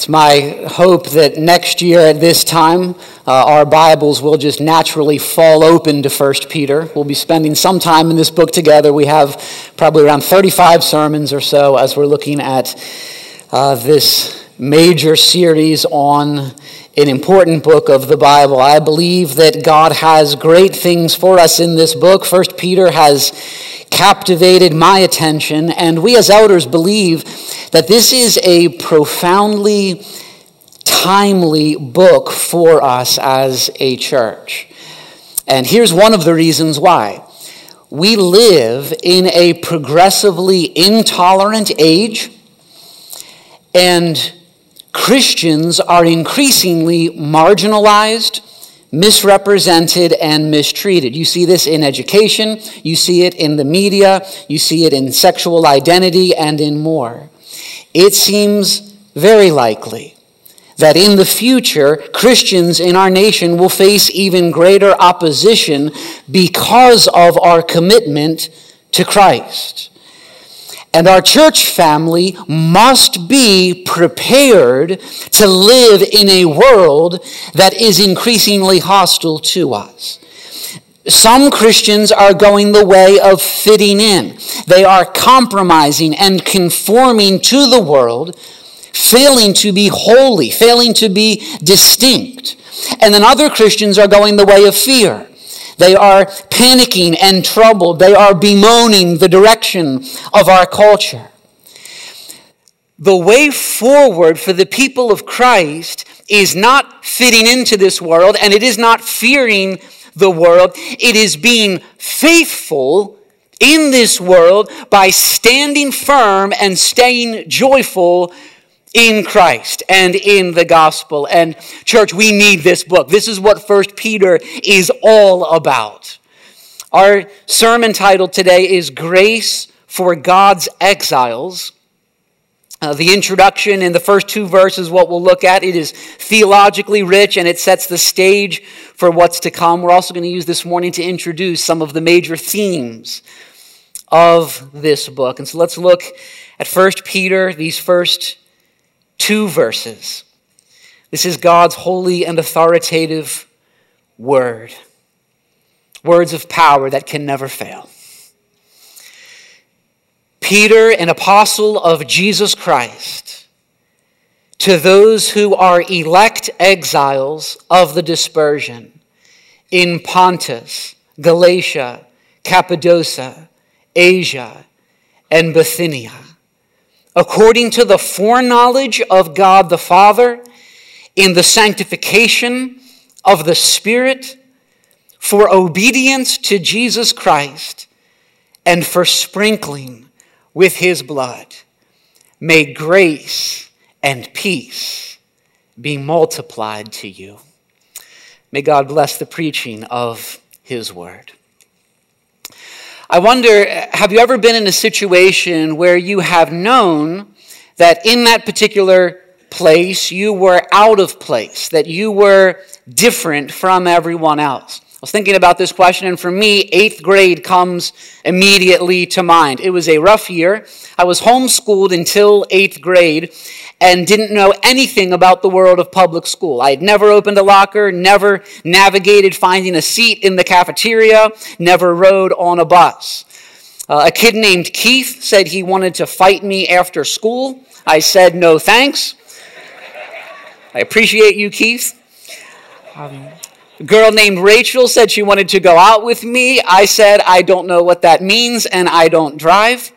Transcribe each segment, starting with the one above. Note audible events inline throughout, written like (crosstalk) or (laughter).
It's my hope that next year at this time, uh, our Bibles will just naturally fall open to 1 Peter. We'll be spending some time in this book together. We have probably around 35 sermons or so as we're looking at uh, this major series on an important book of the Bible. I believe that God has great things for us in this book. First Peter has captivated my attention, and we as elders believe that this is a profoundly timely book for us as a church. And here's one of the reasons why. We live in a progressively intolerant age, and Christians are increasingly marginalized misrepresented and mistreated. You see this in education, you see it in the media, you see it in sexual identity, and in more. It seems very likely that in the future, Christians in our nation will face even greater opposition because of our commitment to Christ. And our church family must be prepared to live in a world that is increasingly hostile to us. Some Christians are going the way of fitting in. They are compromising and conforming to the world, failing to be holy, failing to be distinct. And then other Christians are going the way of fear. They are panicking and troubled. They are bemoaning the direction of our culture. The way forward for the people of Christ is not fitting into this world and it is not fearing the world. It is being faithful in this world by standing firm and staying joyful in Christ and in the gospel. And church, we need this book. This is what First Peter is all about. Our sermon title today is Grace for God's Exiles. Uh, the introduction in the first two verses, what we'll look at, it is theologically rich and it sets the stage for what's to come. We're also going to use this morning to introduce some of the major themes of this book. And so let's look at First Peter, these first two verses. This is God's holy and authoritative word. Words of power that can never fail. Peter, an apostle of Jesus Christ, to those who are elect exiles of the dispersion in Pontus, Galatia, Cappadocia, Asia, and Bithynia according to the foreknowledge of God the Father, in the sanctification of the Spirit, for obedience to Jesus Christ, and for sprinkling with his blood. May grace and peace be multiplied to you. May God bless the preaching of his word. I wonder have you ever been in a situation where you have known that in that particular place you were out of place, that you were different from everyone else? I was thinking about this question, and for me, eighth grade comes immediately to mind. It was a rough year. I was homeschooled until eighth grade, and didn't know anything about the world of public school. I had never opened a locker, never navigated finding a seat in the cafeteria, never rode on a bus. Uh, a kid named Keith said he wanted to fight me after school. I said, no thanks. (laughs) I appreciate you, Keith. Um, a girl named Rachel said she wanted to go out with me. I said, I don't know what that means and I don't drive.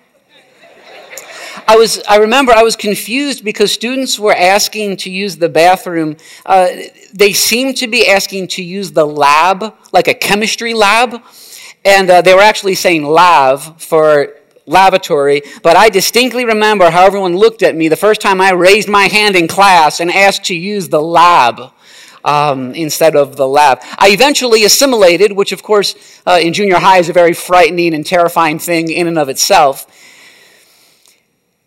I was, I remember I was confused because students were asking to use the bathroom. Uh, they seemed to be asking to use the lab, like a chemistry lab. And uh, they were actually saying lab for lavatory, but I distinctly remember how everyone looked at me the first time I raised my hand in class and asked to use the lab. Um, instead of the lab. I eventually assimilated, which, of course, uh, in junior high is a very frightening and terrifying thing in and of itself.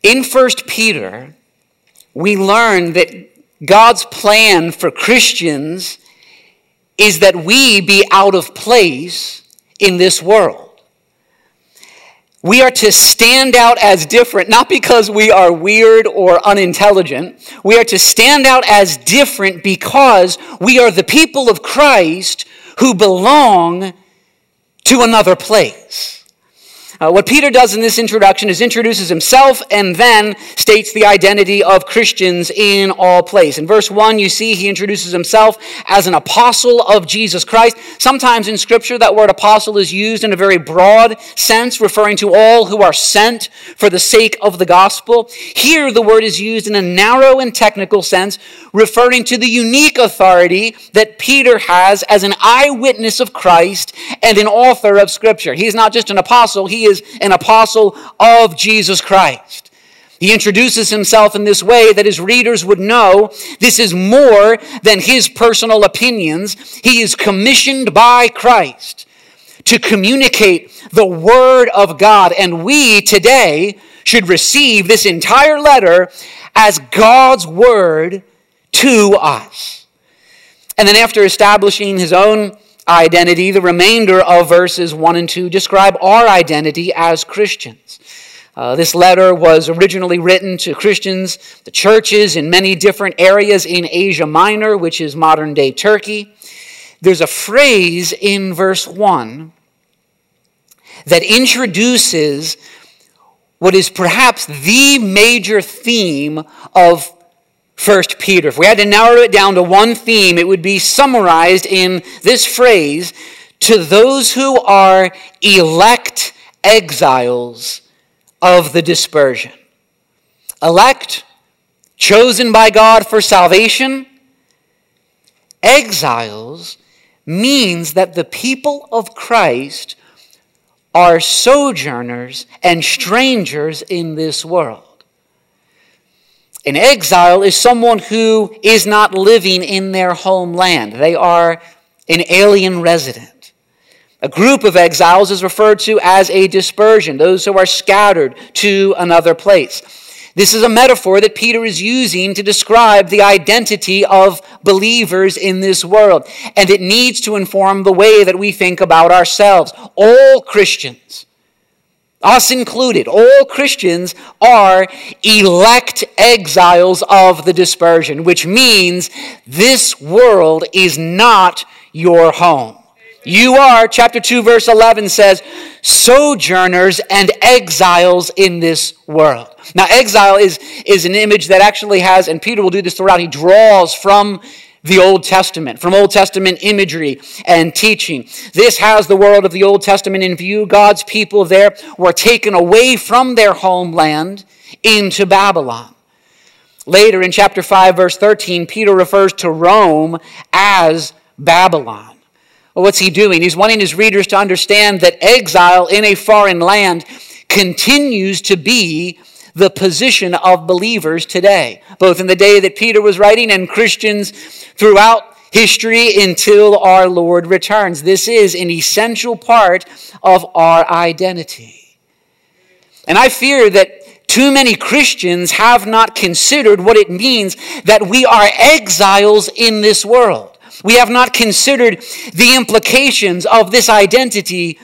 In 1 Peter, we learn that God's plan for Christians is that we be out of place in this world. We are to stand out as different, not because we are weird or unintelligent. We are to stand out as different because we are the people of Christ who belong to another place. Uh, what Peter does in this introduction is introduces himself and then states the identity of Christians in all place. In verse 1, you see he introduces himself as an apostle of Jesus Christ. Sometimes in Scripture, that word apostle is used in a very broad sense, referring to all who are sent for the sake of the gospel. Here, the word is used in a narrow and technical sense, referring to the unique authority that Peter has as an eyewitness of Christ and an author of Scripture. He's not just an apostle, he is an apostle of Jesus Christ. He introduces himself in this way that his readers would know this is more than his personal opinions. He is commissioned by Christ to communicate the Word of God. And we today should receive this entire letter as God's Word to us. And then, after establishing his own identity, the remainder of verses 1 and 2 describe our identity as Christians. Uh, this letter was originally written to Christians, the churches in many different areas in Asia Minor, which is modern day Turkey. There's a phrase in verse 1 that introduces what is perhaps the major theme of First Peter. If we had to narrow it down to one theme, it would be summarized in this phrase to those who are elect exiles of the dispersion. Elect, chosen by God for salvation. Exiles means that the people of Christ are sojourners and strangers in this world. An exile is someone who is not living in their homeland. They are an alien resident. A group of exiles is referred to as a dispersion, those who are scattered to another place. This is a metaphor that Peter is using to describe the identity of believers in this world. And it needs to inform the way that we think about ourselves. All Christians us included, all Christians are elect exiles of the dispersion, which means this world is not your home. You are, chapter 2, verse 11 says, sojourners and exiles in this world. Now, exile is, is an image that actually has, and Peter will do this throughout, he draws from the Old Testament, from Old Testament imagery and teaching. This has the world of the Old Testament in view. God's people there were taken away from their homeland into Babylon. Later in chapter 5, verse 13, Peter refers to Rome as Babylon. What's he doing? He's wanting his readers to understand that exile in a foreign land continues to be the position of believers today, both in the day that Peter was writing and Christians throughout history until our Lord returns. This is an essential part of our identity. And I fear that too many Christians have not considered what it means that we are exiles in this world. We have not considered the implications of this identity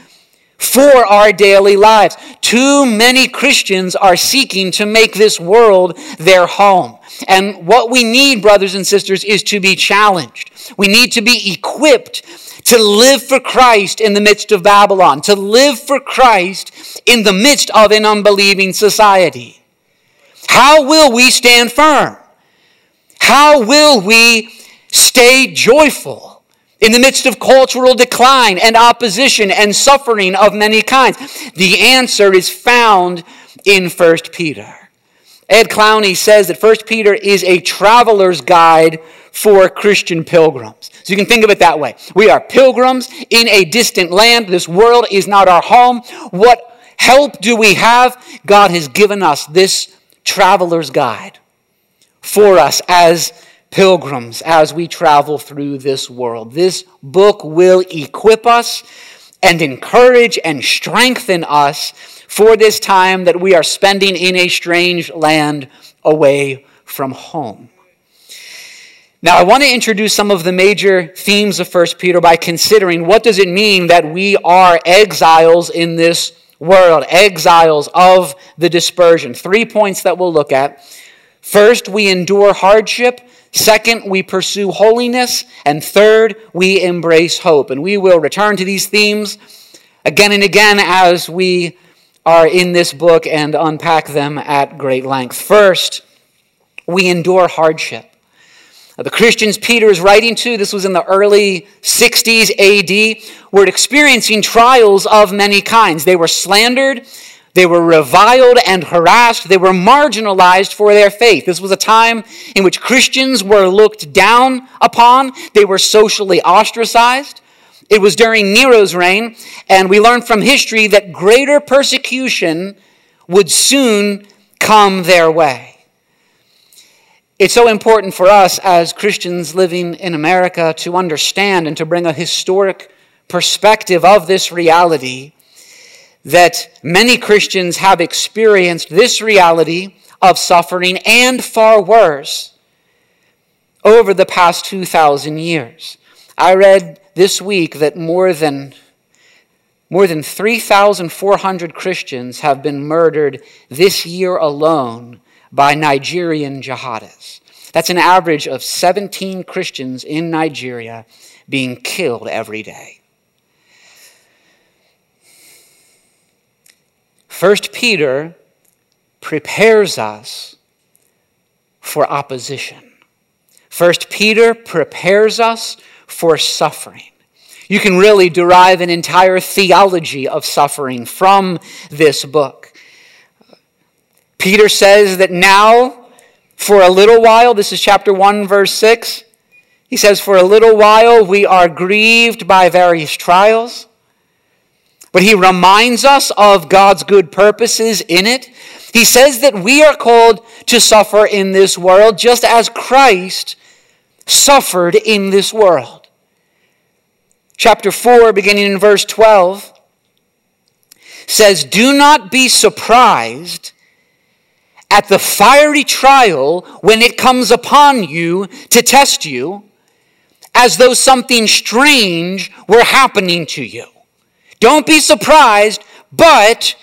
for our daily lives. Too many Christians are seeking to make this world their home. And what we need, brothers and sisters, is to be challenged. We need to be equipped to live for Christ in the midst of Babylon, to live for Christ in the midst of an unbelieving society. How will we stand firm? How will we stay joyful? In the midst of cultural decline and opposition and suffering of many kinds? The answer is found in 1 Peter. Ed Clowney says that 1 Peter is a traveler's guide for Christian pilgrims. So you can think of it that way. We are pilgrims in a distant land. This world is not our home. What help do we have? God has given us this traveler's guide for us as pilgrims as we travel through this world. This book will equip us and encourage and strengthen us for this time that we are spending in a strange land away from home. Now, I want to introduce some of the major themes of 1 Peter by considering what does it mean that we are exiles in this world, exiles of the dispersion. Three points that we'll look at. First, we endure hardship. Second, we pursue holiness. And third, we embrace hope. And we will return to these themes again and again as we are in this book and unpack them at great length. First, we endure hardship. The Christians Peter is writing to, this was in the early 60s AD, were experiencing trials of many kinds. They were slandered, they were reviled and harassed, they were marginalized for their faith. This was a time in which Christians were looked down upon, they were socially ostracized. It was during Nero's reign, and we learn from history that greater persecution would soon come their way. It's so important for us as Christians living in America to understand and to bring a historic perspective of this reality that many Christians have experienced this reality of suffering and far worse over the past 2,000 years. I read this week that more than more than 3,400 Christians have been murdered this year alone by Nigerian jihadists. That's an average of 17 Christians in Nigeria being killed every day. First Peter prepares us for opposition. First Peter prepares us for suffering. You can really derive an entire theology of suffering from this book. Peter says that now, for a little while, this is chapter 1, verse 6. He says, For a little while we are grieved by various trials. But he reminds us of God's good purposes in it. He says that we are called to suffer in this world just as Christ suffered in this world. Chapter 4, beginning in verse 12, says, Do not be surprised at the fiery trial when it comes upon you to test you, as though something strange were happening to you. Don't be surprised, but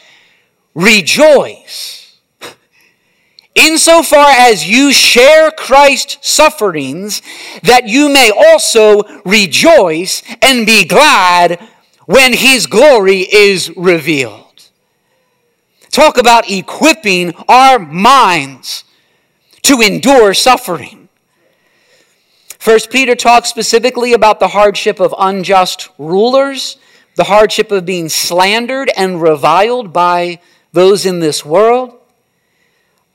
rejoice. (laughs) Insofar as you share Christ's sufferings, that you may also rejoice and be glad when his glory is revealed. Talk about equipping our minds to endure suffering. First Peter talks specifically about the hardship of unjust rulers, the hardship of being slandered and reviled by those in this world,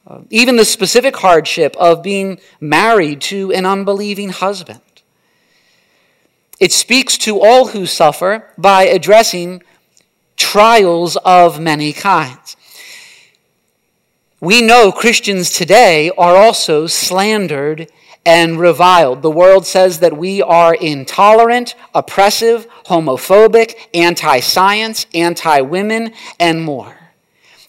uh, even the specific hardship of being married to an unbelieving husband. It speaks to all who suffer by addressing trials of many kinds. We know Christians today are also slandered and reviled. The world says that we are intolerant, oppressive, homophobic, anti science, anti women, and more.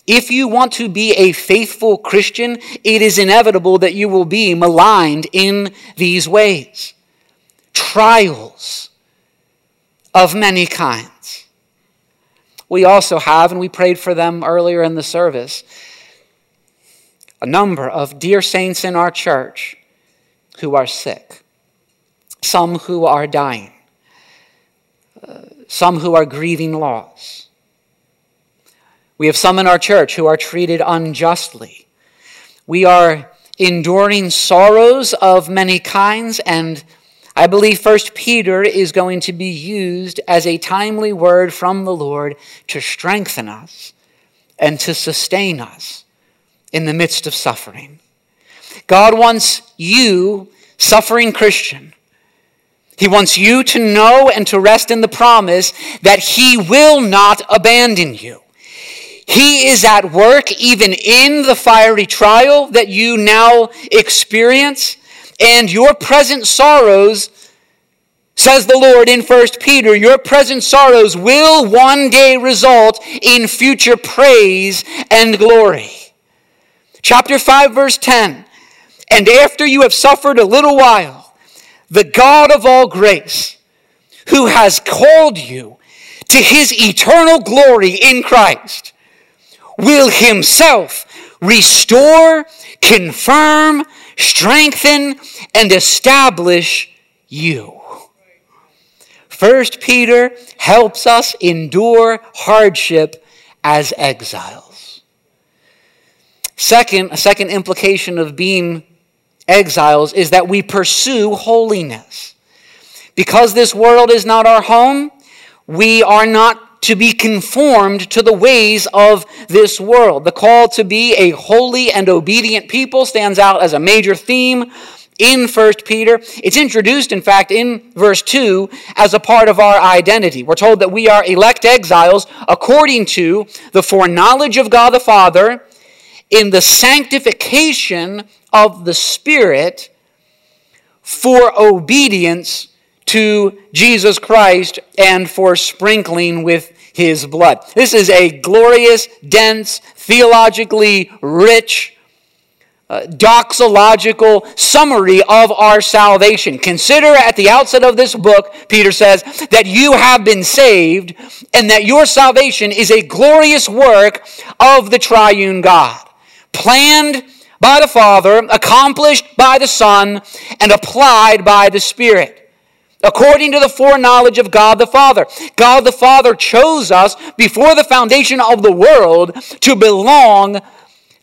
If you want to be a faithful Christian, it is inevitable that you will be maligned in these ways. Trials of many kinds. We also have, and we prayed for them earlier in the service, a number of dear saints in our church who are sick, some who are dying, uh, some who are grieving loss. We have some in our church who are treated unjustly. We are enduring sorrows of many kinds, and I believe First Peter is going to be used as a timely word from the Lord to strengthen us and to sustain us in the midst of suffering. God wants you, suffering Christian, He wants you to know and to rest in the promise that He will not abandon you. He is at work even in the fiery trial that you now experience, and your present sorrows says the Lord in 1 Peter, your present sorrows will one day result in future praise and glory. Chapter 5, verse 10. And after you have suffered a little while, the God of all grace, who has called you to his eternal glory in Christ, will himself restore, confirm, strengthen, and establish you. First Peter helps us endure hardship as exiles. Second, a second implication of being exiles is that we pursue holiness. Because this world is not our home, we are not to be conformed to the ways of this world. The call to be a holy and obedient people stands out as a major theme in 1 Peter. It's introduced, in fact, in verse 2 as a part of our identity. We're told that we are elect exiles according to the foreknowledge of God the Father in the sanctification of the Spirit for obedience to Jesus Christ and for sprinkling with his blood. This is a glorious, dense, theologically rich uh, doxological summary of our salvation. Consider at the outset of this book, Peter says, that you have been saved and that your salvation is a glorious work of the triune God, planned by the Father, accomplished by the Son, and applied by the Spirit. According to the foreknowledge of God the Father. God the Father chose us before the foundation of the world to belong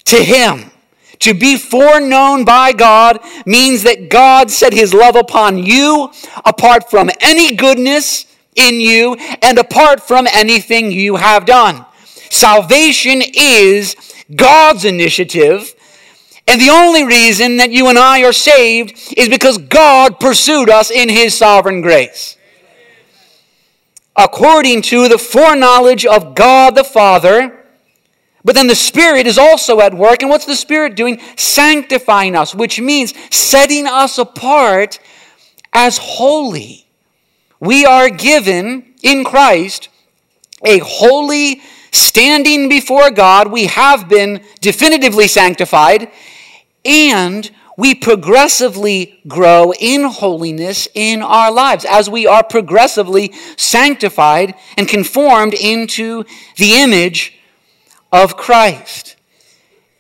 to Him. To be foreknown by God means that God set his love upon you apart from any goodness in you and apart from anything you have done. Salvation is God's initiative. And the only reason that you and I are saved is because God pursued us in his sovereign grace. According to the foreknowledge of God the Father, but then the Spirit is also at work. And what's the Spirit doing? Sanctifying us, which means setting us apart as holy. We are given in Christ a holy standing before God. We have been definitively sanctified, and we progressively grow in holiness in our lives as we are progressively sanctified and conformed into the image of Christ.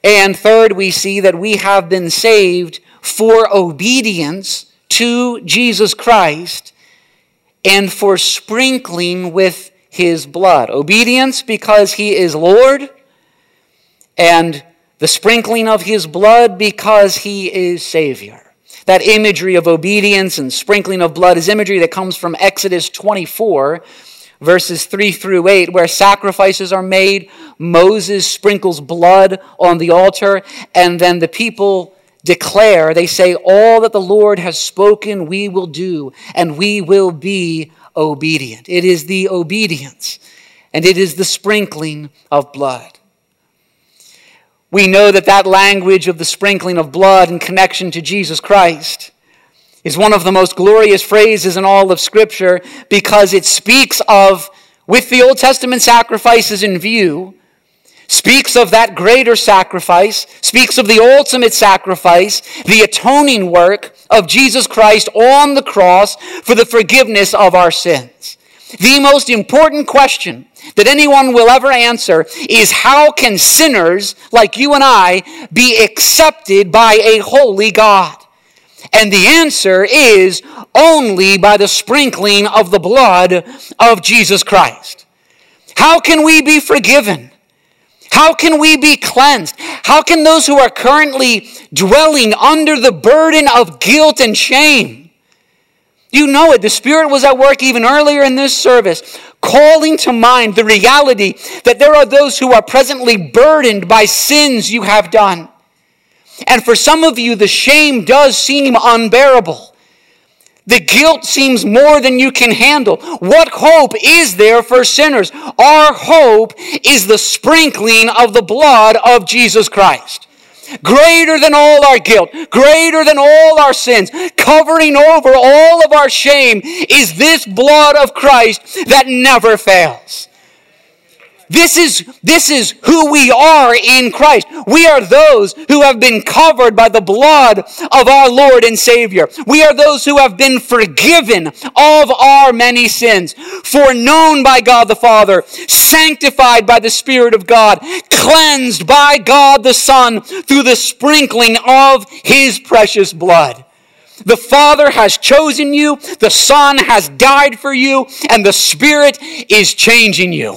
And third, we see that we have been saved for obedience to Jesus Christ and for sprinkling with his blood. Obedience because he is Lord, and the sprinkling of his blood because he is Savior. That imagery of obedience and sprinkling of blood is imagery that comes from Exodus 24 verses 3 through 8, where sacrifices are made. Moses sprinkles blood on the altar, and then the people declare, they say, All that the Lord has spoken, we will do, and we will be obedient. It is the obedience, and it is the sprinkling of blood. We know that that language of the sprinkling of blood in connection to Jesus Christ is one of the most glorious phrases in all of Scripture because it speaks of, with the Old Testament sacrifices in view, speaks of that greater sacrifice, speaks of the ultimate sacrifice, the atoning work of Jesus Christ on the cross for the forgiveness of our sins. The most important question that anyone will ever answer is how can sinners like you and I be accepted by a holy God? And the answer is only by the sprinkling of the blood of Jesus Christ. How can we be forgiven? How can we be cleansed? How can those who are currently dwelling under the burden of guilt and shame? You know it. The Spirit was at work even earlier in this service, calling to mind the reality that there are those who are presently burdened by sins you have done. And for some of you, the shame does seem unbearable. The guilt seems more than you can handle. What hope is there for sinners? Our hope is the sprinkling of the blood of Jesus Christ. Greater than all our guilt, greater than all our sins, covering over all of our shame is this blood of Christ that never fails. This is, this is who we are in Christ. We are those who have been covered by the blood of our Lord and Savior. We are those who have been forgiven of our many sins, foreknown by God the Father, sanctified by the Spirit of God, cleansed by God the Son through the sprinkling of His precious blood. The Father has chosen you, the Son has died for you, and the Spirit is changing you.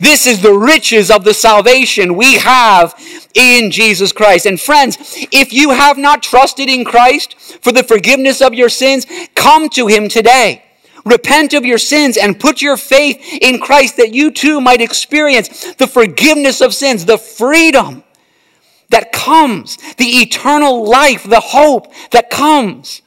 This is the riches of the salvation we have in Jesus Christ. And friends, if you have not trusted in Christ for the forgiveness of your sins, come to Him today. Repent of your sins and put your faith in Christ that you too might experience the forgiveness of sins, the freedom that comes, the eternal life, the hope that comes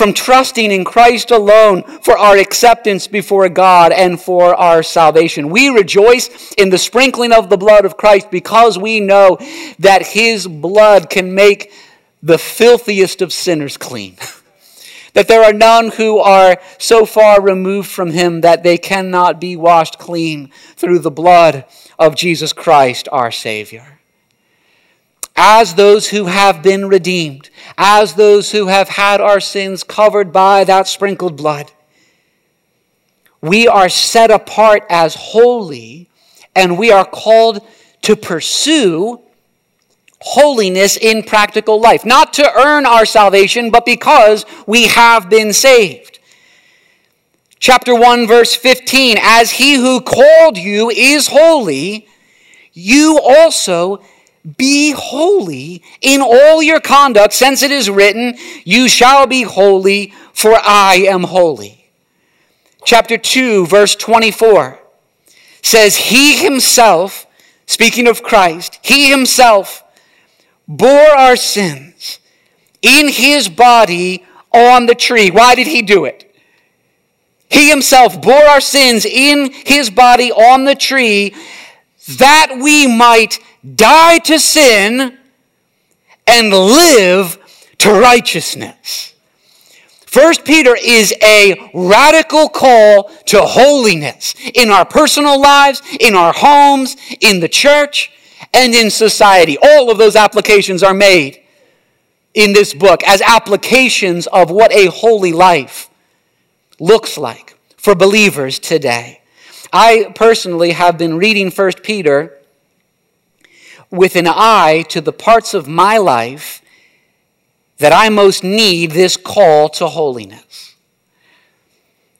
from trusting in Christ alone for our acceptance before God and for our salvation. We rejoice in the sprinkling of the blood of Christ because we know that his blood can make the filthiest of sinners clean. (laughs) that there are none who are so far removed from him that they cannot be washed clean through the blood of Jesus Christ, our Savior as those who have been redeemed, as those who have had our sins covered by that sprinkled blood. We are set apart as holy, and we are called to pursue holiness in practical life. Not to earn our salvation, but because we have been saved. Chapter 1, verse 15 As he who called you is holy, you also be holy in all your conduct, since it is written, You shall be holy, for I am holy. Chapter 2, verse 24 says, He himself, speaking of Christ, He himself bore our sins in His body on the tree. Why did He do it? He himself bore our sins in His body on the tree that we might die to sin and live to righteousness. First Peter is a radical call to holiness in our personal lives, in our homes, in the church, and in society. All of those applications are made in this book as applications of what a holy life looks like for believers today. I personally have been reading First Peter with an eye to the parts of my life that I most need this call to holiness.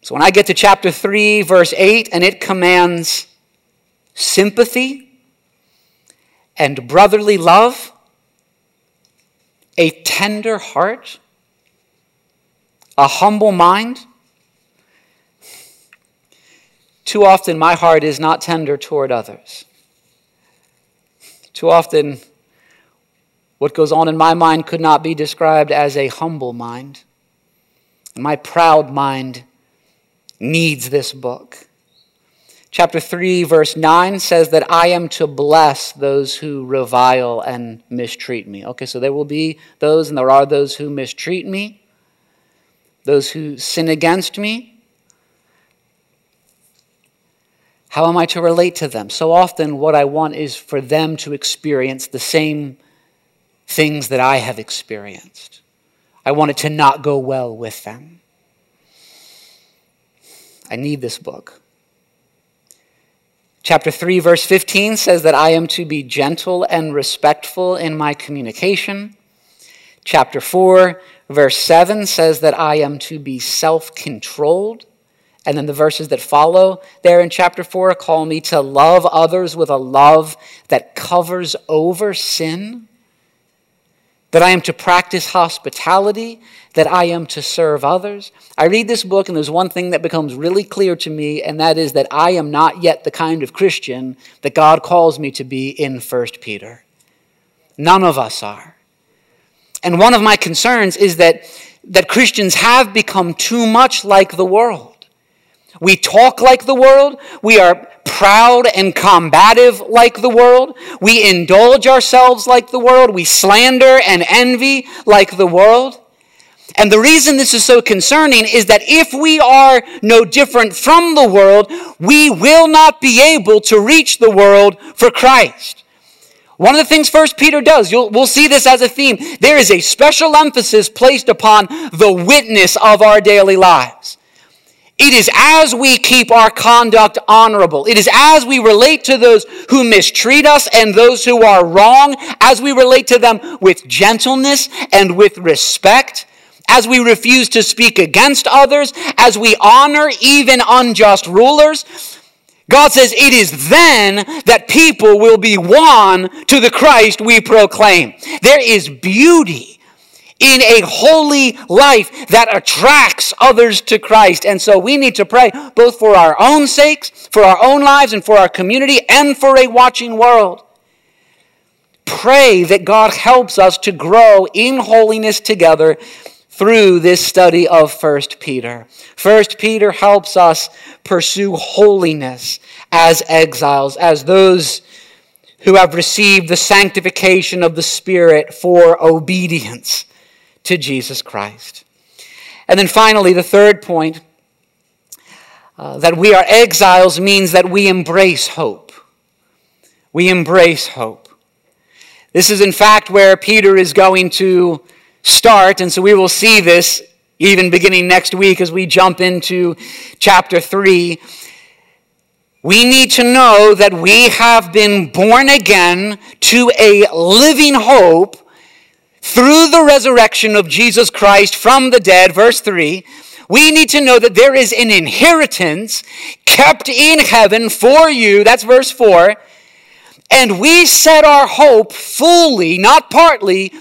So when I get to chapter 3, verse 8, and it commands sympathy and brotherly love, a tender heart, a humble mind. Too often, my heart is not tender toward others. Too often, what goes on in my mind could not be described as a humble mind. My proud mind needs this book. Chapter 3, verse 9 says that I am to bless those who revile and mistreat me. Okay, so there will be those, and there are those who mistreat me, those who sin against me. How am I to relate to them? So often, what I want is for them to experience the same things that I have experienced. I want it to not go well with them. I need this book. Chapter 3, verse 15 says that I am to be gentle and respectful in my communication. Chapter 4, verse 7 says that I am to be self controlled. And then the verses that follow there in chapter 4 call me to love others with a love that covers over sin. That I am to practice hospitality, that I am to serve others. I read this book, and there's one thing that becomes really clear to me, and that is that I am not yet the kind of Christian that God calls me to be in 1 Peter. None of us are. And one of my concerns is that, that Christians have become too much like the world. We talk like the world. We are proud and combative like the world. We indulge ourselves like the world. We slander and envy like the world. And the reason this is so concerning is that if we are no different from the world, we will not be able to reach the world for Christ. One of the things First Peter does, we'll see this as a theme. There is a special emphasis placed upon the witness of our daily lives. It is as we keep our conduct honorable. It is as we relate to those who mistreat us and those who are wrong, as we relate to them with gentleness and with respect, as we refuse to speak against others, as we honor even unjust rulers. God says it is then that people will be won to the Christ we proclaim. There is beauty in a holy life that attracts others to Christ. And so we need to pray both for our own sakes, for our own lives, and for our community, and for a watching world. Pray that God helps us to grow in holiness together through this study of 1 Peter. 1 Peter helps us pursue holiness as exiles, as those who have received the sanctification of the Spirit for obedience to Jesus Christ. And then finally, the third point uh, that we are exiles means that we embrace hope. We embrace hope. This is, in fact, where Peter is going to start, and so we will see this even beginning next week as we jump into chapter 3. We need to know that we have been born again to a living hope through the resurrection of Jesus Christ from the dead, verse 3, we need to know that there is an inheritance kept in heaven for you. That's verse 4. And we set our hope fully, not partly,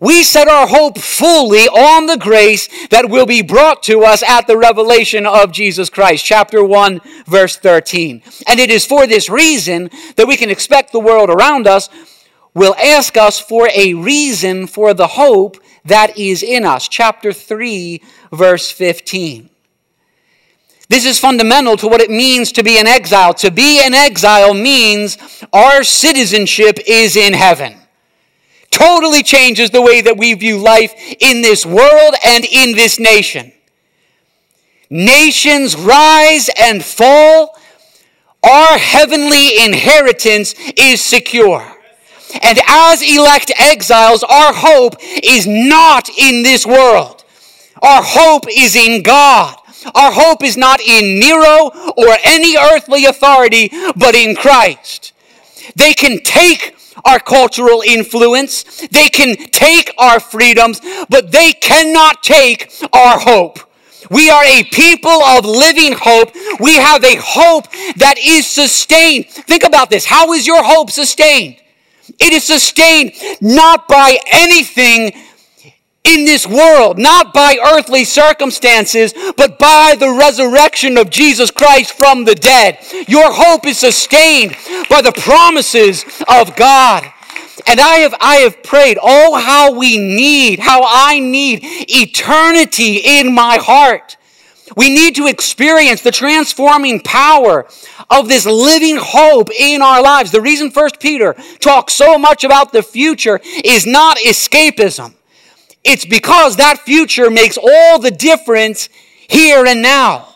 we set our hope fully on the grace that will be brought to us at the revelation of Jesus Christ. Chapter 1, verse 13. And it is for this reason that we can expect the world around us will ask us for a reason for the hope that is in us. Chapter 3, verse 15. This is fundamental to what it means to be an exile. To be an exile means our citizenship is in heaven. Totally changes the way that we view life in this world and in this nation. Nations rise and fall. Our heavenly inheritance is secure. And as elect exiles, our hope is not in this world. Our hope is in God. Our hope is not in Nero or any earthly authority, but in Christ. They can take our cultural influence, they can take our freedoms, but they cannot take our hope. We are a people of living hope. We have a hope that is sustained. Think about this. How is your hope sustained? It is sustained not by anything in this world, not by earthly circumstances, but by the resurrection of Jesus Christ from the dead. Your hope is sustained by the promises of God. And I have, I have prayed, oh, how we need, how I need eternity in my heart. We need to experience the transforming power of this living hope in our lives. The reason First Peter talks so much about the future is not escapism. It's because that future makes all the difference here and now.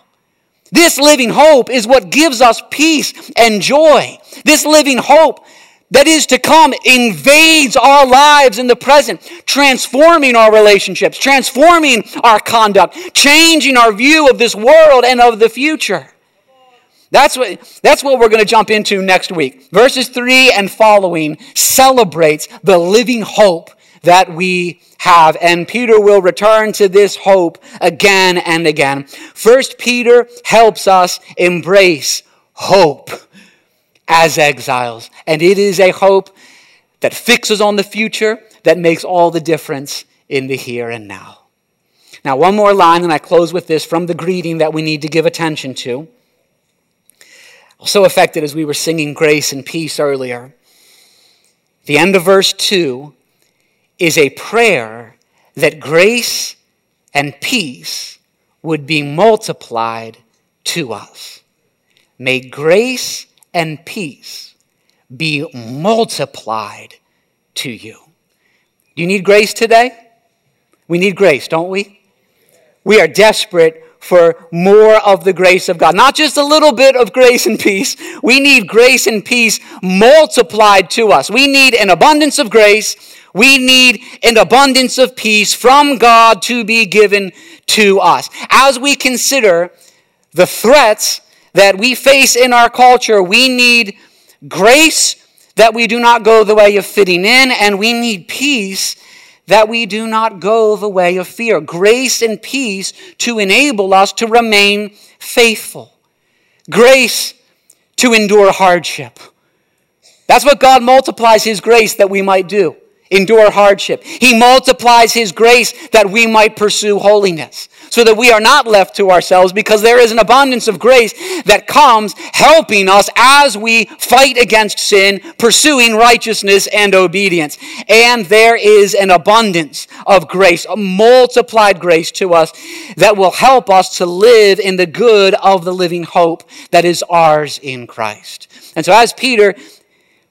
This living hope is what gives us peace and joy. This living hope that is to come invades our lives in the present, transforming our relationships, transforming our conduct, changing our view of this world and of the future. That's what, that's what we're going to jump into next week. Verses 3 and following celebrates the living hope that we have. And Peter will return to this hope again and again. First Peter helps us embrace hope as exiles. And it is a hope that fixes on the future, that makes all the difference in the here and now. Now, one more line, and I close with this from the greeting that we need to give attention to. So affected as we were singing grace and peace earlier. The end of verse 2 is a prayer that grace and peace would be multiplied to us. May grace and peace be multiplied to you. Do you need grace today? We need grace, don't we? We are desperate for more of the grace of God. Not just a little bit of grace and peace. We need grace and peace multiplied to us. We need an abundance of grace. We need an abundance of peace from God to be given to us. As we consider the threats that we face in our culture, we need grace that we do not go the way of fitting in, and we need peace that we do not go the way of fear. Grace and peace to enable us to remain faithful. Grace to endure hardship. That's what God multiplies His grace that we might do endure hardship. He multiplies His grace that we might pursue holiness, so that we are not left to ourselves, because there is an abundance of grace that comes helping us as we fight against sin, pursuing righteousness and obedience. And there is an abundance of grace, a multiplied grace to us that will help us to live in the good of the living hope that is ours in Christ. And so, as Peter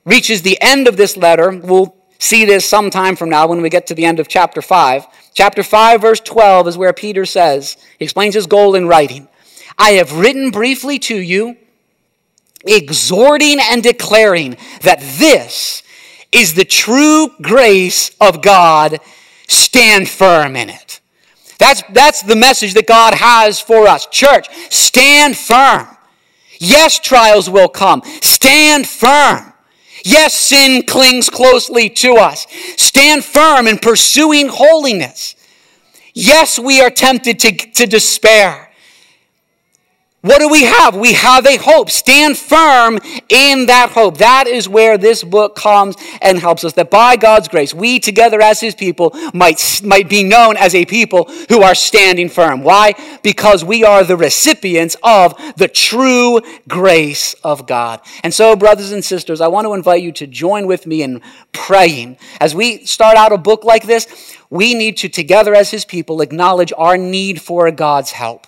reaches the end of this letter, we'll see this sometime from now when we get to the end of chapter 5. Chapter 5, verse 12 is where Peter says, he explains his goal in writing. I have written briefly to you, exhorting and declaring that this is the true grace of God. Stand firm in it. That's, that's the message that God has for us. Church, stand firm. Yes, trials will come. Stand firm. Yes, sin clings closely to us. Stand firm in pursuing holiness. Yes, we are tempted to, to despair. What do we have? We have a hope. Stand firm in that hope. That is where this book comes and helps us. That by God's grace, we together as His people might, might be known as a people who are standing firm. Why? Because we are the recipients of the true grace of God. And so, brothers and sisters, I want to invite you to join with me in praying. As we start out a book like this, we need to, together as His people, acknowledge our need for God's help.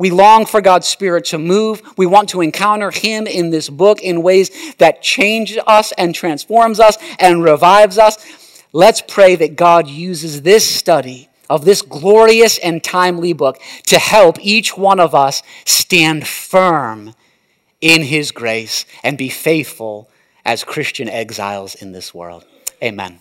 We long for God's Spirit to move. We want to encounter Him in this book in ways that change us and transforms us and revives us. Let's pray that God uses this study of this glorious and timely book to help each one of us stand firm in His grace and be faithful as Christian exiles in this world. Amen.